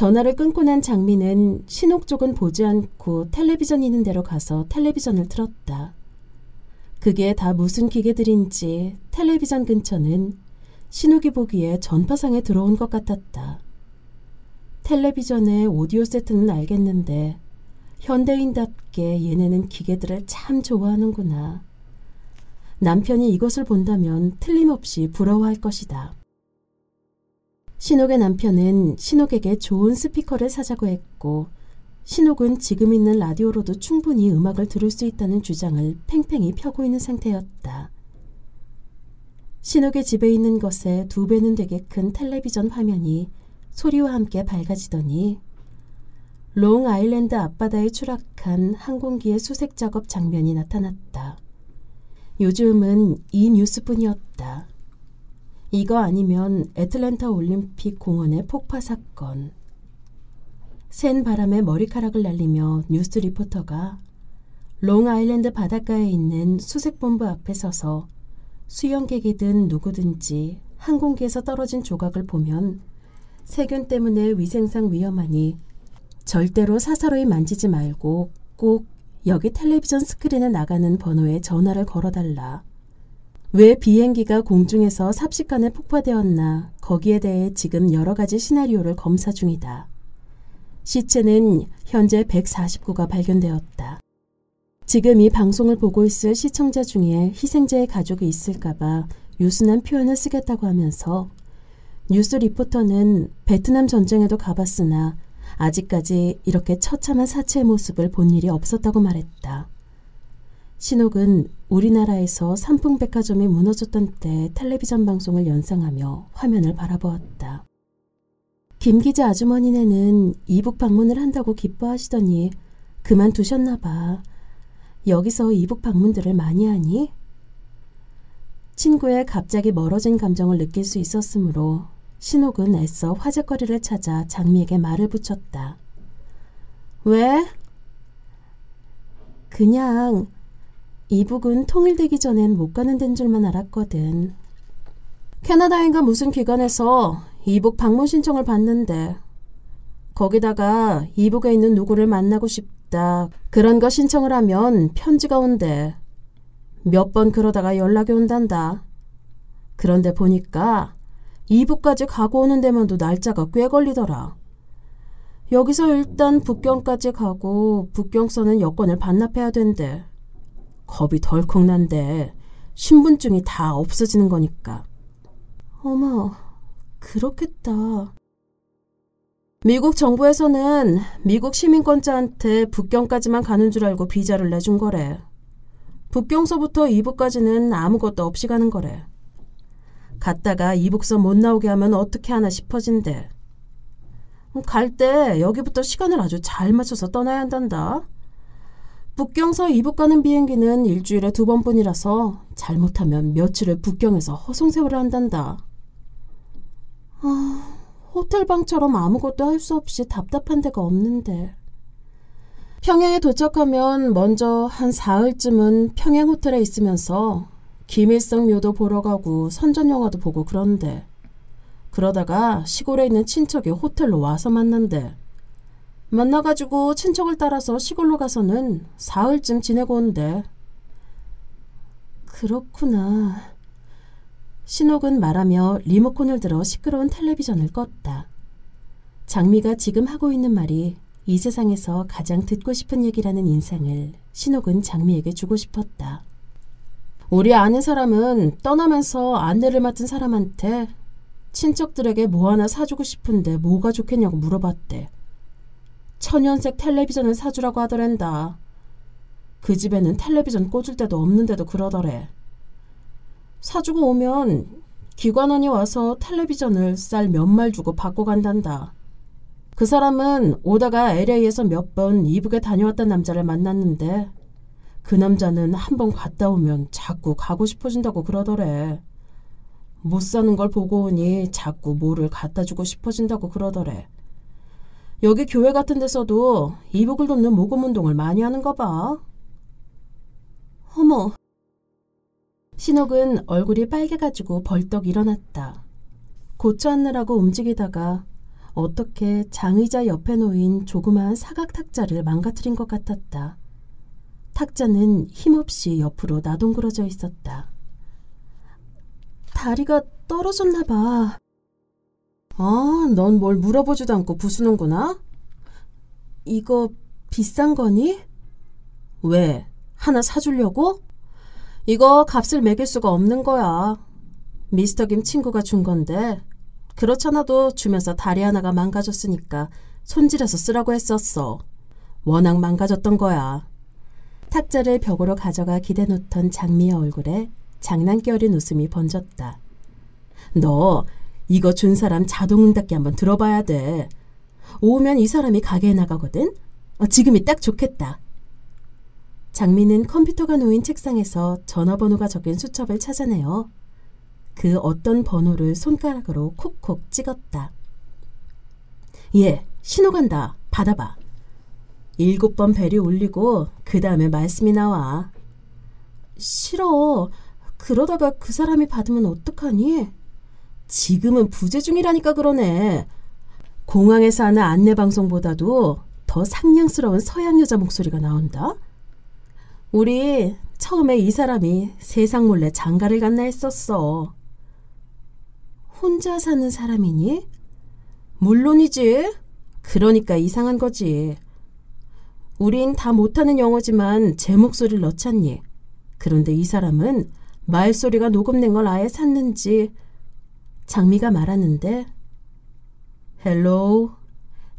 전화를 끊고 난 장미는 신옥 쪽은 보지 않고 텔레비전 있는 데로 가서 텔레비전을 틀었다. 그게 다 무슨 기계들인지 텔레비전 근처는 신옥이 보기에 전파상에 들어온 것 같았다. 텔레비전의 오디오 세트는 알겠는데 현대인답게 얘네는 기계들을 참 좋아하는구나. 남편이 이것을 본다면 틀림없이 부러워할 것이다. 신옥의 남편은 신옥에게 좋은 스피커를 사자고 했고 신옥은 지금 있는 라디오로도 충분히 음악을 들을 수 있다는 주장을 팽팽히 펴고 있는 상태였다. 신옥의 집에 있는 것의 두 배는 되게 큰 텔레비전 화면이 소리와 함께 밝아지더니 롱 아일랜드 앞바다에 추락한 항공기의 수색 작업 장면이 나타났다. 요즘은 이 뉴스뿐이었다. 이거 아니면 애틀랜타 올림픽 공원의 폭파 사건. 센 바람에 머리카락을 날리며 뉴스 리포터가 롱 아일랜드 바닷가에 있는 수색본부 앞에 서서 수영객이든 누구든지 항공기에서 떨어진 조각을 보면 세균 때문에 위생상 위험하니 절대로 사사로이 만지지 말고 꼭 여기 텔레비전 스크린에 나가는 번호에 전화를 걸어달라. 왜 비행기가 공중에서 삽시간에 폭파되었나 거기에 대해 지금 여러 가지 시나리오를 검사 중이다. 시체는 현재 149가 발견되었다. 지금 이 방송을 보고 있을 시청자 중에 희생자의 가족이 있을까봐 유순한 표현을 쓰겠다고 하면서 뉴스 리포터는 베트남 전쟁에도 가봤으나 아직까지 이렇게 처참한 사체의 모습을 본 일이 없었다고 말했다. 신옥은 우리나라에서 삼풍백화점이 무너졌던 때 텔레비전 방송을 연상하며 화면을 바라보았다. 김 기자 아주머니네는 이북 방문을 한다고 기뻐하시더니 그만두셨나 봐. 여기서 이북 방문들을 많이 하니? 친구의 갑자기 멀어진 감정을 느낄 수 있었으므로 신옥은 애써 화제거리를 찾아 장미에게 말을 붙였다. 왜? 그냥 이북은 통일되기 전엔 못 가는 데인 줄만 알았거든. 캐나다인가 무슨 기관에서 이북 방문 신청을 받는데 거기다가 이북에 있는 누구를 만나고 싶다. 그런 거 신청을 하면 편지가 온대. 몇 번 그러다가 연락이 온단다. 그런데 보니까 이북까지 가고 오는 데만도 날짜가 꽤 걸리더라. 여기서 일단 북경까지 가고 북경서는 여권을 반납해야 된대. 겁이 덜컥 난데 신분증이 다 없어지는 거니까. 어머, 그렇겠다. 미국 정부에서는 미국 시민권자한테 북경까지만 가는 줄 알고 비자를 내준 거래. 북경서부터 이북까지는 아무것도 없이 가는 거래. 갔다가 이북서 못 나오게 하면 어떻게 하나 싶어진대. 갈 때 여기부터 시간을 아주 잘 맞춰서 떠나야 한단다. 북경서 이북 가는 비행기는 일주일에 두 번뿐이라서 잘못하면 며칠을 북경에서 허송세월을 한단다. 아, 호텔 방처럼 아무것도 할 수 없이 답답한 데가 없는데. 평양에 도착하면 먼저 한 사흘쯤은 평양 호텔에 있으면서 김일성 묘도 보러 가고 선전 영화도 보고 그런데 그러다가 시골에 있는 친척이 호텔로 와서 만난대. 만나가지고 친척을 따라서 시골로 가서는 사흘쯤 지내고 온대. 그렇구나. 신옥은 말하며 리모컨을 들어 시끄러운 텔레비전을 껐다. 장미가 지금 하고 있는 말이 이 세상에서 가장 듣고 싶은 얘기라는 인상을 신옥은 장미에게 주고 싶었다. 우리 아는 사람은 떠나면서 안내를 맡은 사람한테 친척들에게 뭐 하나 사주고 싶은데 뭐가 좋겠냐고 물어봤대. 천연색 텔레비전을 사주라고 하더랜다. 그 집에는 텔레비전 꽂을 데도 없는데도 그러더래. 사주고 오면 기관원이 와서 텔레비전을 쌀 몇 말 주고 바꿔 간단다. 그 사람은 오다가 LA에서 몇 번 이북에 다녀왔던 남자를 만났는데 그 남자는 한 번 갔다 오면 자꾸 가고 싶어진다고 그러더래. 못 사는 걸 보고 오니 자꾸 뭐를 갖다 주고 싶어진다고 그러더래. 여기 교회 같은 데서도 이복을 돕는 모금 운동을 많이 하는가 봐. 어머. 신옥은 얼굴이 빨개가지고 벌떡 일어났다. 고쳐 앉느라고 움직이다가 어떻게 장의자 옆에 놓인 조그마한 사각 탁자를 망가뜨린 것 같았다. 탁자는 힘없이 옆으로 나동그러져 있었다. 다리가 떨어졌나 봐. 아, 넌 뭘 물어보지도 않고 부수는구나? 이거 비싼 거니? 왜? 하나 사주려고? 이거 값을 매길 수가 없는 거야. 미스터 김 친구가 준 건데 그렇잖아도 주면서 다리 하나가 망가졌으니까 손질해서 쓰라고 했었어. 워낙 망가졌던 거야. 탁자를 벽으로 가져가 기대 놓던 장미의 얼굴에 어린 웃음이 번졌다. 너 이거 준 사람 자동응답기 한번 들어봐야 돼. 오면 이 사람이 가게에 나가거든? 어, 지금이 딱 좋겠다. 장미는 컴퓨터가 놓인 책상에서 전화번호가 적힌 수첩을 찾아내어 그 어떤 번호를 손가락으로 콕콕 찍었다. 예, 신호 간다. 받아봐. 일곱 번 벨이 울리고 그 다음에 말씀이 나와. 싫어. 그러다가 그 사람이 받으면 어떡하니? 지금은 부재 중이라니까 그러네. 공항에서 하는 안내 방송보다도 더 상냥스러운 서양 여자 목소리가 나온다. 우리 처음에 이 사람이 세상 몰래 장가를 갔나 했었어. 혼자 사는 사람이니? 물론이지. 그러니까 이상한 거지. 우린 다 못하는 영어지만 제 목소리를 넣잖니. 그런데 이 사람은 말소리가 녹음된 걸 아예 샀는지 장미가 말하는데 Hello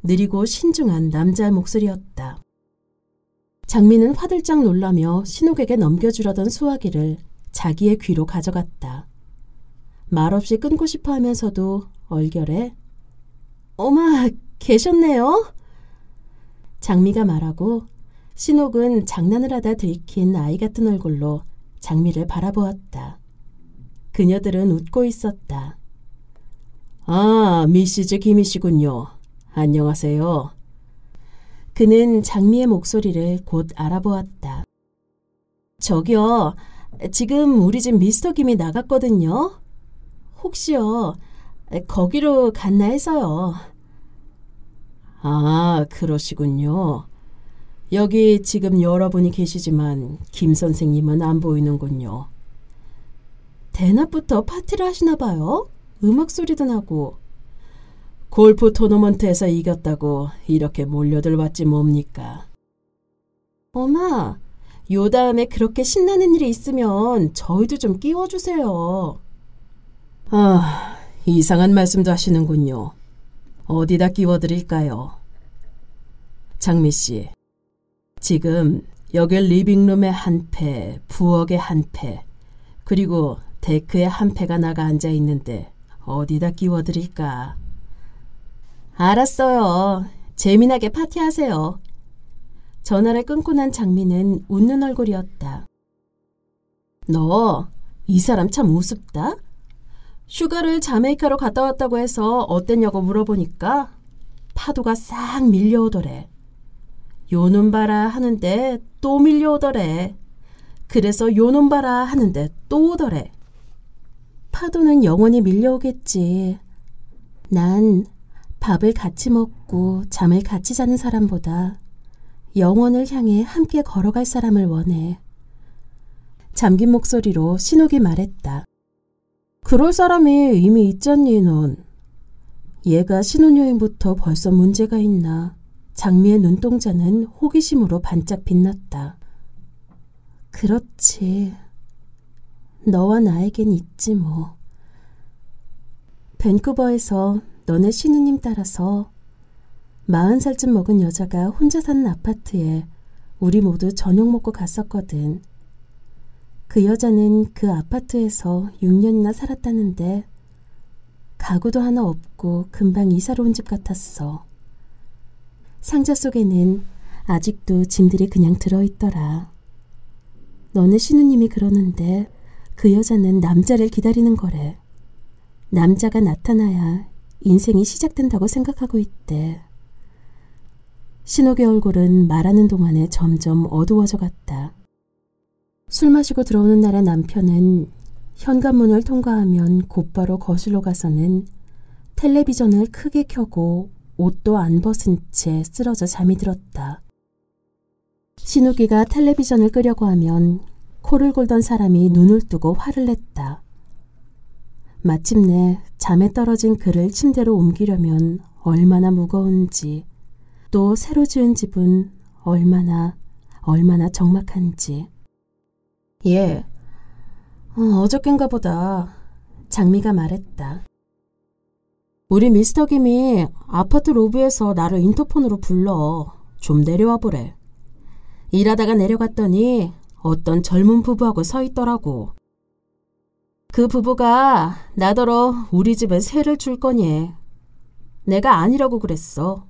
느리고 신중한 남자의 목소리였다. 장미는 화들짝 놀라며 신옥에게 넘겨주려던 수화기를 자기의 귀로 가져갔다. 말없이 끊고 싶어 하면서도 얼결에 어마 계셨네요. 장미가 말하고 신옥은 장난을 하다 들킨 아이 같은 얼굴로 장미를 바라보았다. 그녀들은 웃고 있었다. 아, 미시즈 김이시군요. 안녕하세요. 그는 장미의 목소리를 곧 알아보았다. 저기요, 지금 우리 집 미스터 김이 나갔거든요. 혹시요, 거기로 갔나 해서요. 아, 그러시군요. 여기 지금 여러분이 계시지만 김 선생님은 안 보이는군요. 대낮부터 파티를 하시나 봐요. 음악 소리도 나고. 골프 토너먼트에서 이겼다고 이렇게 몰려들 왔지 뭡니까? 엄마, 요 다음에 그렇게 신나는 일이 있으면 저희도 좀 끼워주세요. 아, 이상한 말씀도 하시는군요. 어디다 끼워드릴까요? 장미 씨, 지금 여기 리빙룸에 한 패, 부엌에 한 패, 그리고 데크에 한 패가 나가 앉아 있는데 어디다 끼워드릴까? 알았어요. 재미나게 파티하세요. 전화를 끊고 난 장미는 웃는 얼굴이었다. 너, 이 사람 참 우습다? 휴가를 자메이카로 갔다 왔다고 해서 어땠냐고 물어보니까 파도가 싹 밀려오더래. 요놈 봐라 하는데 또 밀려오더래. 그래서 요놈 봐라 하는데 또 오더래. 파도는 영원히 밀려오겠지. 난 밥을 같이 먹고 잠을 같이 자는 사람보다 영원을 향해 함께 걸어갈 사람을 원해. 잠긴 목소리로 신옥이 말했다. 그럴 사람이 이미 있잖니, 넌. 얘가 신혼여행부터 벌써 문제가 있나. 장미의 눈동자는 호기심으로 반짝 빛났다. 그렇지. 너와 나에겐 있지 뭐. 밴쿠버에서 너네 신우님 따라서 마흔 살쯤 먹은 여자가 혼자 사는 아파트에 우리 모두 저녁 먹고 갔었거든. 그 여자는 그 아파트에서 6년이나 살았다는데 가구도 하나 없고 금방 이사를 온집 같았어. 상자 속에는 아직도 짐들이 그냥 들어있더라. 너네 신우님이 그러는데 그 여자는 남자를 기다리는 거래. 남자가 나타나야 인생이 시작된다고 생각하고 있대. 신옥의 얼굴은 말하는 동안에 점점 어두워져 갔다. 술 마시고 들어오는 날의 남편은 현관문을 통과하면 곧바로 거실로 가서는 텔레비전을 크게 켜고 옷도 안 벗은 채 쓰러져 잠이 들었다. 신우기가 텔레비전을 끄려고 하면 코를 골던 사람이 눈을 뜨고 화를 냈다. 마침내 잠에 떨어진 그를 침대로 옮기려면 얼마나 무거운지 또 새로 지은 집은 얼마나 얼마나 적막한지. 예, 어, 어저껜가 보다 장미가 말했다. 우리 미스터 김이 아파트 로비에서 나를 인터폰으로 불러 좀 내려와 보래. 일하다가 내려갔더니 어떤 젊은 부부하고 서 있더라고. 그 부부가 나더러 우리 집에 새를 줄 거니. 내가 아니라고 그랬어.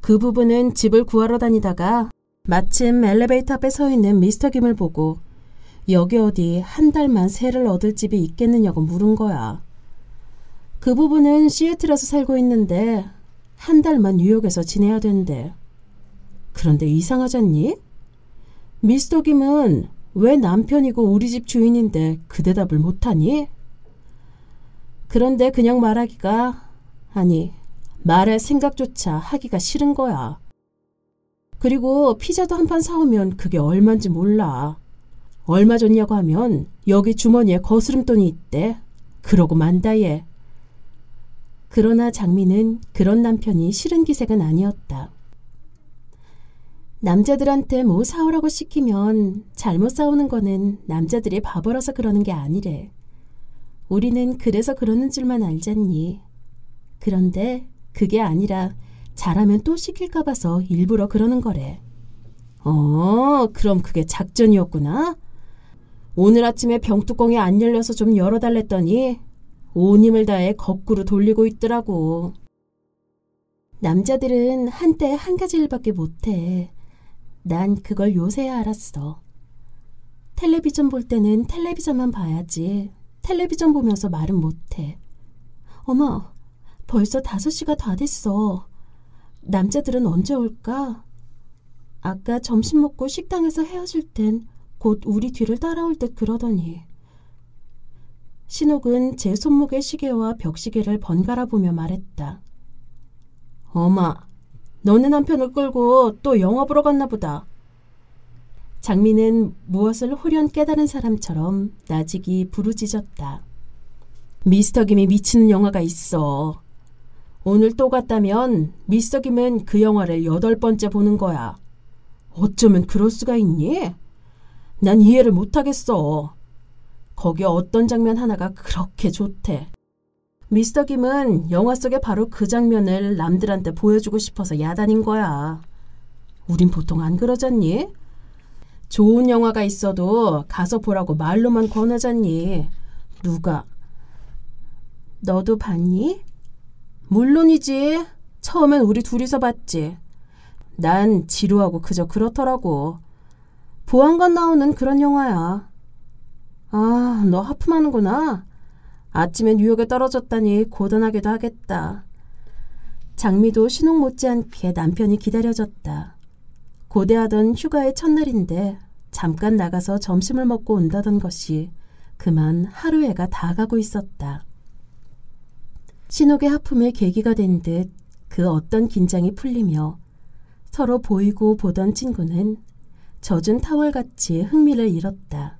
그 부부는 집을 구하러 다니다가 마침 엘리베이터 앞에 서 있는 미스터 김을 보고 여기 어디 한 달만 새를 얻을 집이 있겠느냐고 물은 거야. 그 부부는 시애틀에서 살고 있는데 한 달만 뉴욕에서 지내야 된대. 그런데 이상하잖니? 미스터 김은 왜 남편이고 우리 집 주인인데 그 대답을 못하니? 그런데 그냥 말하기가 아니 말할 생각조차 하기가 싫은 거야. 그리고 피자도 한 판 사오면 그게 얼만지 몰라. 얼마 줬냐고 하면 여기 주머니에 거스름돈이 있대. 그러고 만다 얘. 그러나 장미는 그런 남편이 싫은 기색은 아니었다. 남자들한테 뭐 사오라고 시키면 잘못 사오는 거는 남자들이 바보라서 그러는 게 아니래. 우리는 그래서 그러는 줄만 알잖니. 그런데 그게 아니라 잘하면 또 시킬까 봐서 일부러 그러는 거래. 어, 그럼 그게 작전이었구나? 오늘 아침에 병뚜껑이 안 열려서 좀 열어달랬더니 온 힘을 다해 거꾸로 돌리고 있더라고. 남자들은 한때 한 가지 일밖에 못해. 난 그걸 요새야 알았어. 텔레비전 볼 때는 텔레비전만 봐야지. 텔레비전 보면서 말은 못해. 어머, 벌써 다섯 시가 다 됐어. 남자들은 언제 올까? 아까 점심 먹고 식당에서 헤어질 땐 곧 우리 뒤를 따라올 듯 그러더니 신옥은 제 손목의 시계와 벽시계를 번갈아 보며 말했다. 어마, 너네 남편을 끌고 또 영화 보러 갔나 보다. 장미는 무엇을 홀연 깨달은 사람처럼 나직이 부르짖었다. 미스터 김이 미치는 영화가 있어. 오늘 또 갔다면 미스터 김은 그 영화를 여덟 번째 보는 거야. 어쩌면 그럴 수가 있니? 난 이해를 못하겠어. 거기 어떤 장면 하나가 그렇게 좋대. 미스터 김은 영화 속의 바로 그 장면을 남들한테 보여주고 싶어서 야단인 거야. 우린 보통 안 그러잖니? 좋은 영화가 있어도 가서 보라고 말로만 권하잖니. 누가? 너도 봤니? 물론이지. 처음엔 우리 둘이서 봤지. 난 지루하고 그저 그렇더라고. 보안관 나오는 그런 영화야. 아, 너 하품하는구나. 아침에 뉴욕에 떨어졌다니 고단하기도 하겠다. 장미도 신혼 못지않게 남편이 기다려졌다. 고대하던 휴가의 첫날인데 잠깐 나가서 점심을 먹고 온다던 것이 그만 하루해가 다 가고 있었다. 신옥의 하품에 계기가 된 듯 그 어떤 긴장이 풀리며 서로 보이고 보던 친구는 젖은 타월같이 흥미를 잃었다.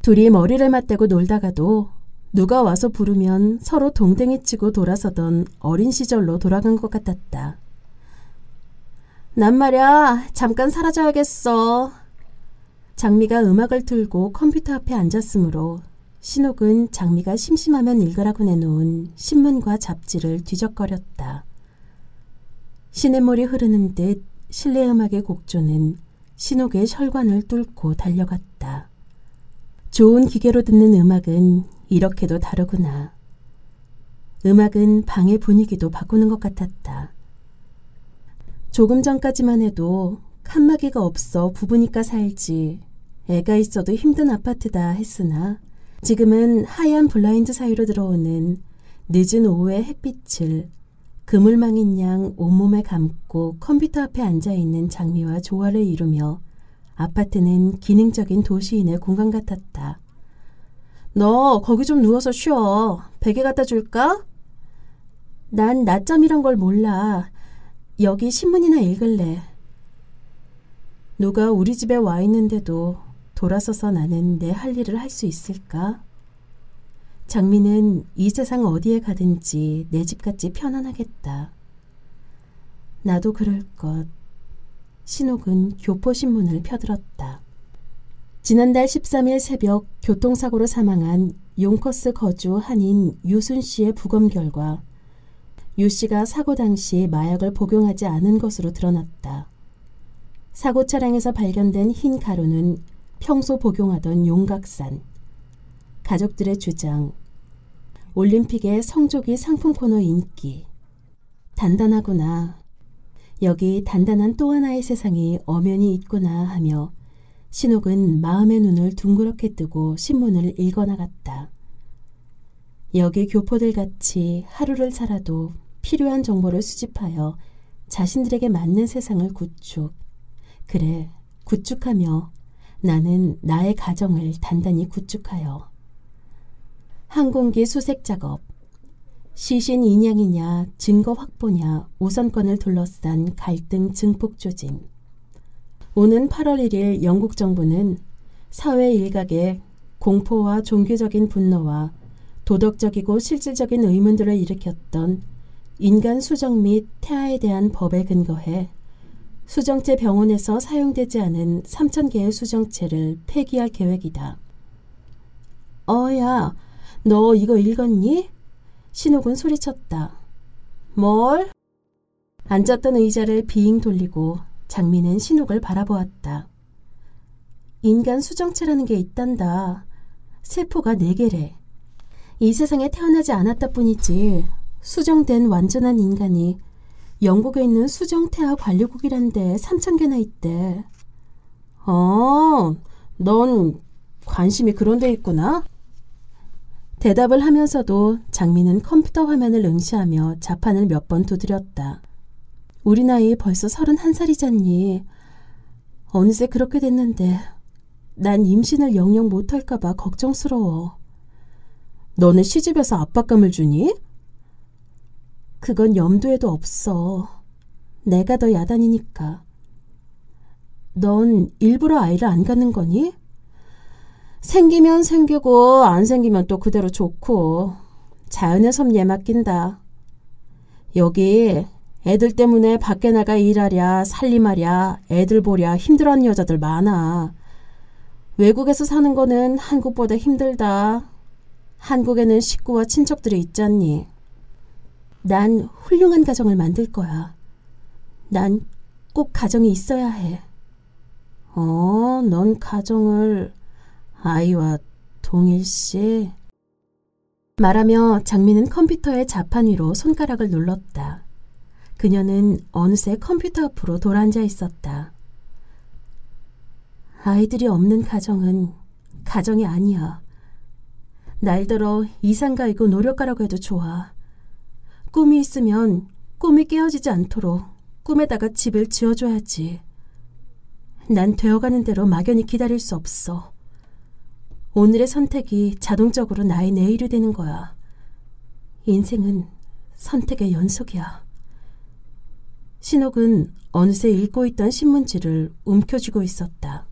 둘이 머리를 맞대고 놀다가도 누가 와서 부르면 서로 동댕이 치고 돌아서던 어린 시절로 돌아간 것 같았다. 난 말야 잠깐 사라져야겠어. 장미가 음악을 틀고 컴퓨터 앞에 앉았으므로 신옥은 장미가 심심하면 읽으라고 내놓은 신문과 잡지를 뒤적거렸다. 시냇물이 흐르는 듯 실내 음악의 곡조는 신옥의 혈관을 뚫고 달려갔다. 좋은 기계로 듣는 음악은 이렇게도 다르구나. 음악은 방의 분위기도 바꾸는 것 같았다. 조금 전까지만 해도 칸막이가 없어 부부니까 살지 애가 있어도 힘든 아파트다 했으나 지금은 하얀 블라인드 사이로 들어오는 늦은 오후의 햇빛을 그물망인 양 온몸에 감고 컴퓨터 앞에 앉아있는 장미와 조화를 이루며 아파트는 기능적인 도시인의 공간 같았다. 너 거기 좀 누워서 쉬어. 베개 갖다 줄까? 난 낮잠이란 걸 몰라. 여기 신문이나 읽을래. 누가 우리 집에 와 있는데도 돌아서서 나는 내 할 일을 할 수 있을까? 장미는 이 세상 어디에 가든지 내 집같이 편안하겠다. 나도 그럴 것. 신옥은 교포신문을 펴들었다. 지난달 13일 새벽 교통사고로 사망한 용커스 거주 한인 유순 씨의 부검 결과 유 씨가 사고 당시 마약을 복용하지 않은 것으로 드러났다. 사고 차량에서 발견된 흰 가루는 평소 복용하던 용각산. 가족들의 주장. 올림픽의 성조기 상품 코너 인기. 단단하구나. 여기 단단한 또 하나의 세상이 엄연히 있구나 하며 신옥은 마음의 눈을 둥그렇게 뜨고 신문을 읽어나갔다. 여기 교포들 같이 하루를 살아도 필요한 정보를 수집하여 자신들에게 맞는 세상을 구축. 그래, 구축하며 나는 나의 가정을 단단히 구축하여. 항공기 수색 작업. 시신 인양이냐 증거 확보냐 우선권을 둘러싼 갈등 증폭 조짐. 오는 8월 1일 영국 정부는 사회 일각의 공포와 종교적인 분노와 도덕적이고 실질적인 의문들을 일으켰던 인간 수정 및 태아에 대한 법에 근거해 수정체 병원에서 사용되지 않은 3,000개의 수정체를 폐기할 계획이다. 어야, 너 이거 읽었니? 신옥은 소리쳤다. 뭘? 앉았던 의자를 비잉 돌리고 장미는 신옥을 바라보았다. 인간 수정체라는 게 있단다. 세포가 네 개래. 이 세상에 태어나지 않았다 뿐이지 수정된 완전한 인간이 영국에 있는 수정태아 관리국이란데 3천 개나 있대. 어, 넌 관심이 그런 데 있구나? 대답을 하면서도 장미는 컴퓨터 화면을 응시하며 자판을 몇 번 두드렸다. 우리 나이 벌써 31살이잖니. 어느새 그렇게 됐는데 난 임신을 영영 못할까봐 걱정스러워. 너는 시집에서 압박감을 주니? 그건 염두에도 없어. 내가 더 야단이니까. 넌 일부러 아이를 안 갖는 거니? 생기면 생기고 안 생기면 또 그대로 좋고 자연의 섭리에 맡긴다. 여기 애들 때문에 밖에 나가 일하랴 살림하랴 애들 보랴 힘들어하는 여자들 많아. 외국에서 사는 거는 한국보다 힘들다. 한국에는 식구와 친척들이 있잖니. 난 훌륭한 가정을 만들 거야. 난 꼭 가정이 있어야 해. 어, 넌 가정을 아이와 동일시? 말하며 장미는 컴퓨터의 자판 위로 손가락을 눌렀다. 그녀는 어느새 컴퓨터 앞으로 돌아앉아 있었다. 아이들이 없는 가정은 가정이 아니야. 날들어 이상가이고 노력가라고 해도 좋아. 꿈이 있으면 꿈이 깨어지지 않도록 꿈에다가 집을 지어줘야지. 난 되어가는 대로 막연히 기다릴 수 없어. 오늘의 선택이 자동적으로 나의 내일이 되는 거야. 인생은 선택의 연속이야. 신옥은 어느새 읽고 있던 신문지를 움켜쥐고 있었다.